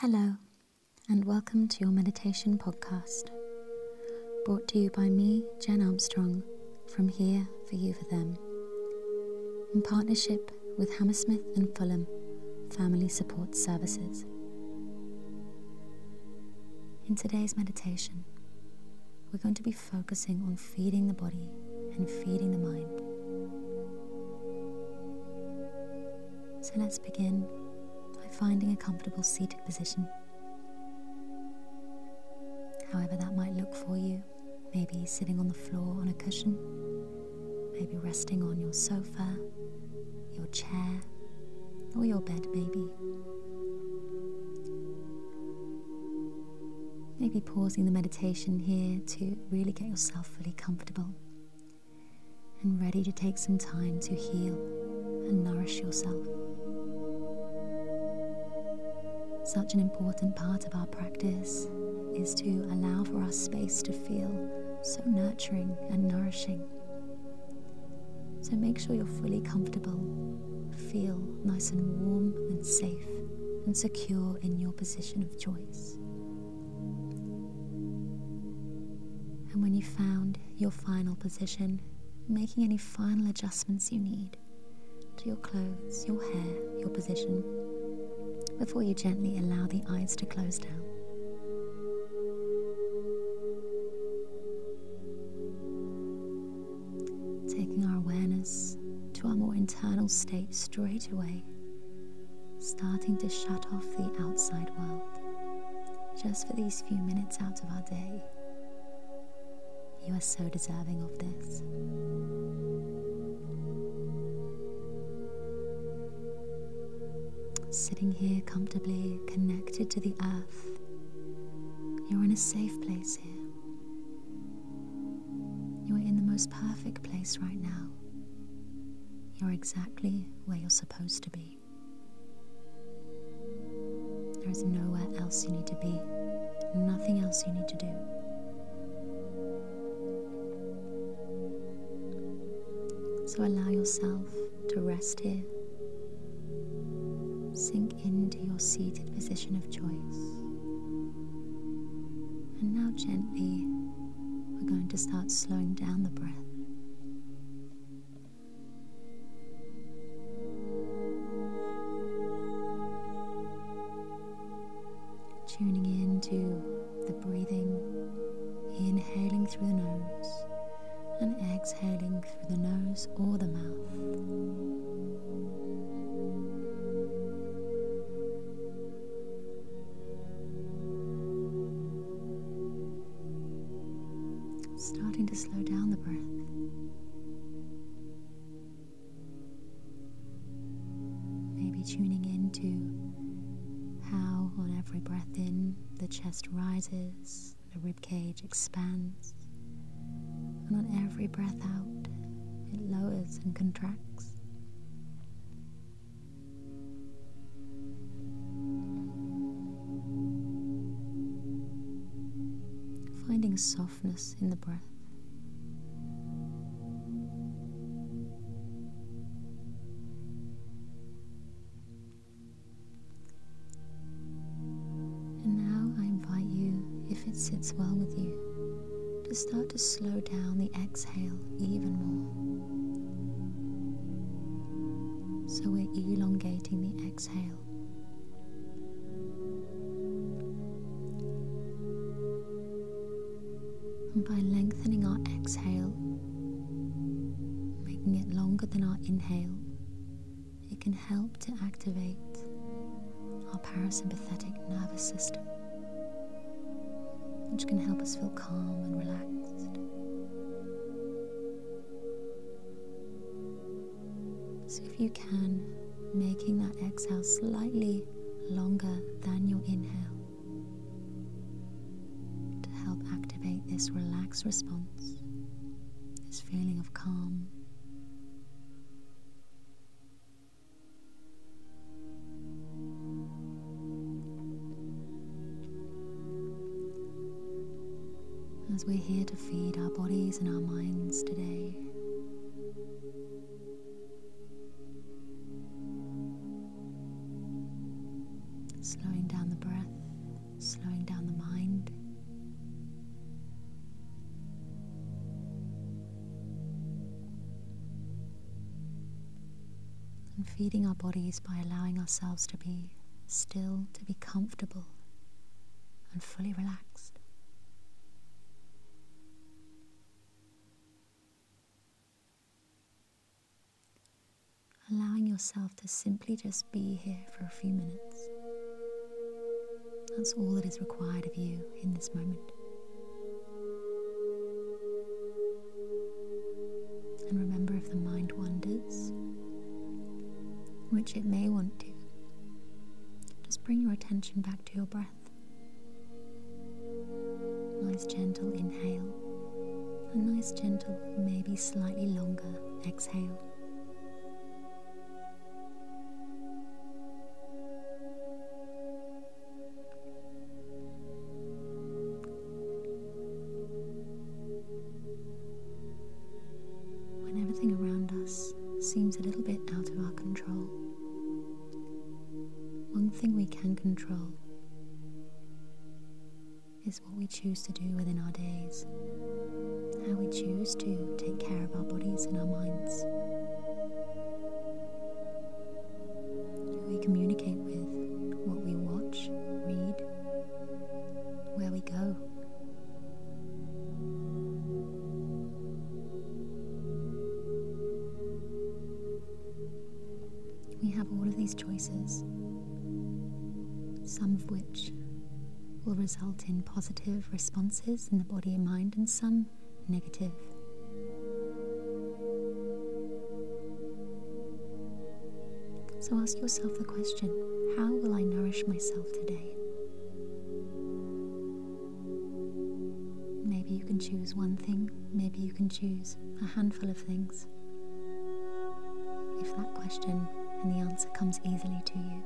Hello, and welcome to your meditation podcast, brought to you by me, Jen Armstrong, from Here for You for Them, in partnership with Hammersmith and Fulham Family Support Services. In today's meditation, we're going to be focusing on feeding the body and feeding the mind. So let's begin finding a comfortable seated position. However, that might look for you, maybe sitting on the floor on a cushion, maybe resting on your sofa, your chair, or your bed, maybe. Maybe pausing the meditation here to really get yourself fully comfortable and ready to take some time to heal and nourish yourself. Such an important part of our practice is to allow for our space to feel so nurturing and nourishing. So make sure you're fully comfortable, feel nice and warm and safe and secure in your position of choice. And when you've found your final position, making any final adjustments you need to your clothes, your hair, your position, before you gently allow the eyes to close down. Taking our awareness to our more internal state straight away, starting to shut off the outside world just for these few minutes out of our day. You are so deserving of this. Sitting here comfortably connected to the earth, you're in a safe place here. You are in the most perfect place right now. You're exactly where you're supposed to be. There is nowhere else you need to be, nothing else you need to do. So allow yourself to rest here. Sink into your seated position of choice. And now, gently, we're going to start slowing down the breath. Tuning into the breathing, inhaling through the nose and exhaling through the nose or the mouth. Starting to slow down the breath. Maybe tuning into how, on every breath in, the chest rises, the ribcage expands and on every breath out, it lowers and contracts. Softness in the breath. And now I invite you, if it sits well with you, to start to slow down the exhale even more. So we're elongating the exhale. And by lengthening our exhale, making it longer than our inhale, it can help to activate our parasympathetic nervous system which can help us feel calm and relaxed. So, if you can, making that exhale slightly longer than your inhale this relaxed response, this feeling of calm. as we're here to feed our bodies and our minds today. Feeding our bodies by allowing ourselves to be still, to be comfortable and fully relaxed. allowing yourself to simply just be here for a few minutes. That's all that is required of you in this moment. And remember if the mind wanders, which it may want to, just bring your attention back to your breath. Nice gentle inhale, a nice gentle, maybe slightly longer exhale. Seems a little bit out of our control. One thing we can control is what we choose to do within our days, how we choose to take care of our bodies and our minds, choices, some of which will result in positive responses in the body and mind, and some negative. So ask yourself the question how will I nourish myself today? Maybe you can choose one thing, maybe you can choose a handful of things. If that question and the answer comes easily to you.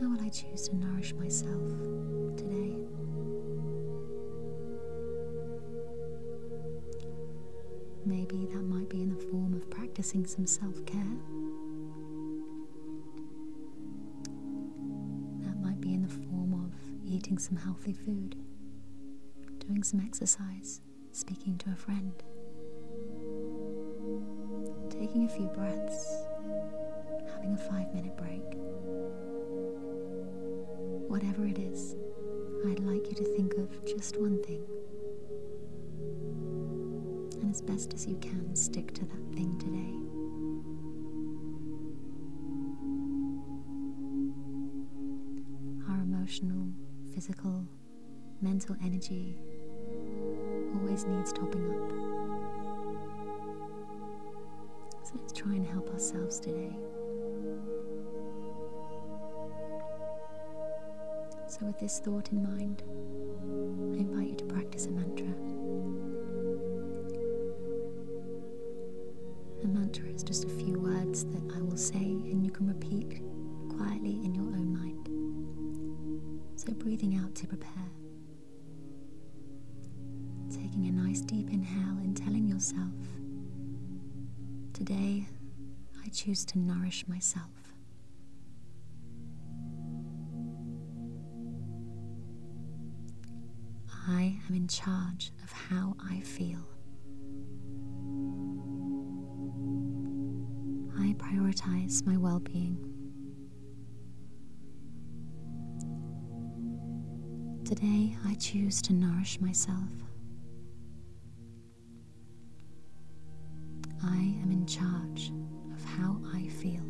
How will I choose to nourish myself today? Maybe that might be in the form of practicing some self care. That might be in the form of eating some healthy food, doing some exercise, speaking to a friend taking a few breaths, having a five minute break. Whatever it is, I'd like you to think of just one thing. And as best as you can, stick to that thing today. Our emotional, physical, mental energy always needs topping up. Try and help ourselves today. So, with this thought in mind, I invite you to practice a mantra. A mantra is just a few words that I will say and you can repeat quietly in your own mind. So, breathing out to prepare. Taking a nice deep inhale and telling yourself Today, I choose to nourish myself. I am in charge of how I feel. I prioritize my well being. Today, I choose to nourish myself. I am in charge how I feel.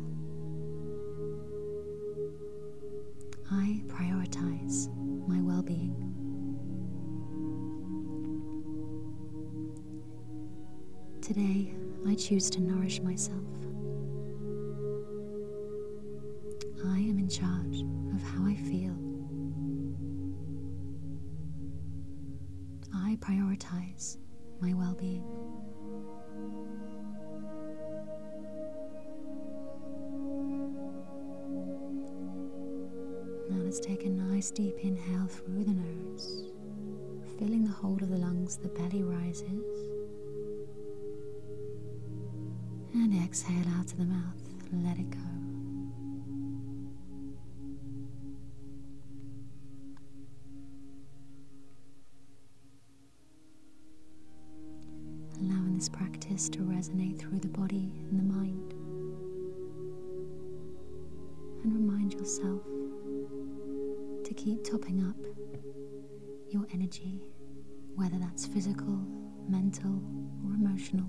I prioritize my well being. Today, I choose to nourish myself. I am in charge of how I feel. I prioritize my well being. Now let's take a nice deep inhale through the nose, filling the hold of the lungs, the belly rises. And exhale out of the mouth, let it go. Allowing this practice to resonate through the body and the mind. And remind yourself to keep topping up your energy, whether that's physical, mental, or emotional,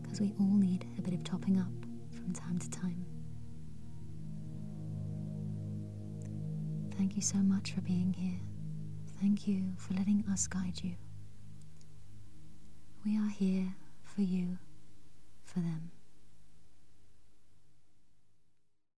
because we all need a bit of topping up from time to time. Thank you so much for being here. Thank you for letting us guide you. We are here for you, for them.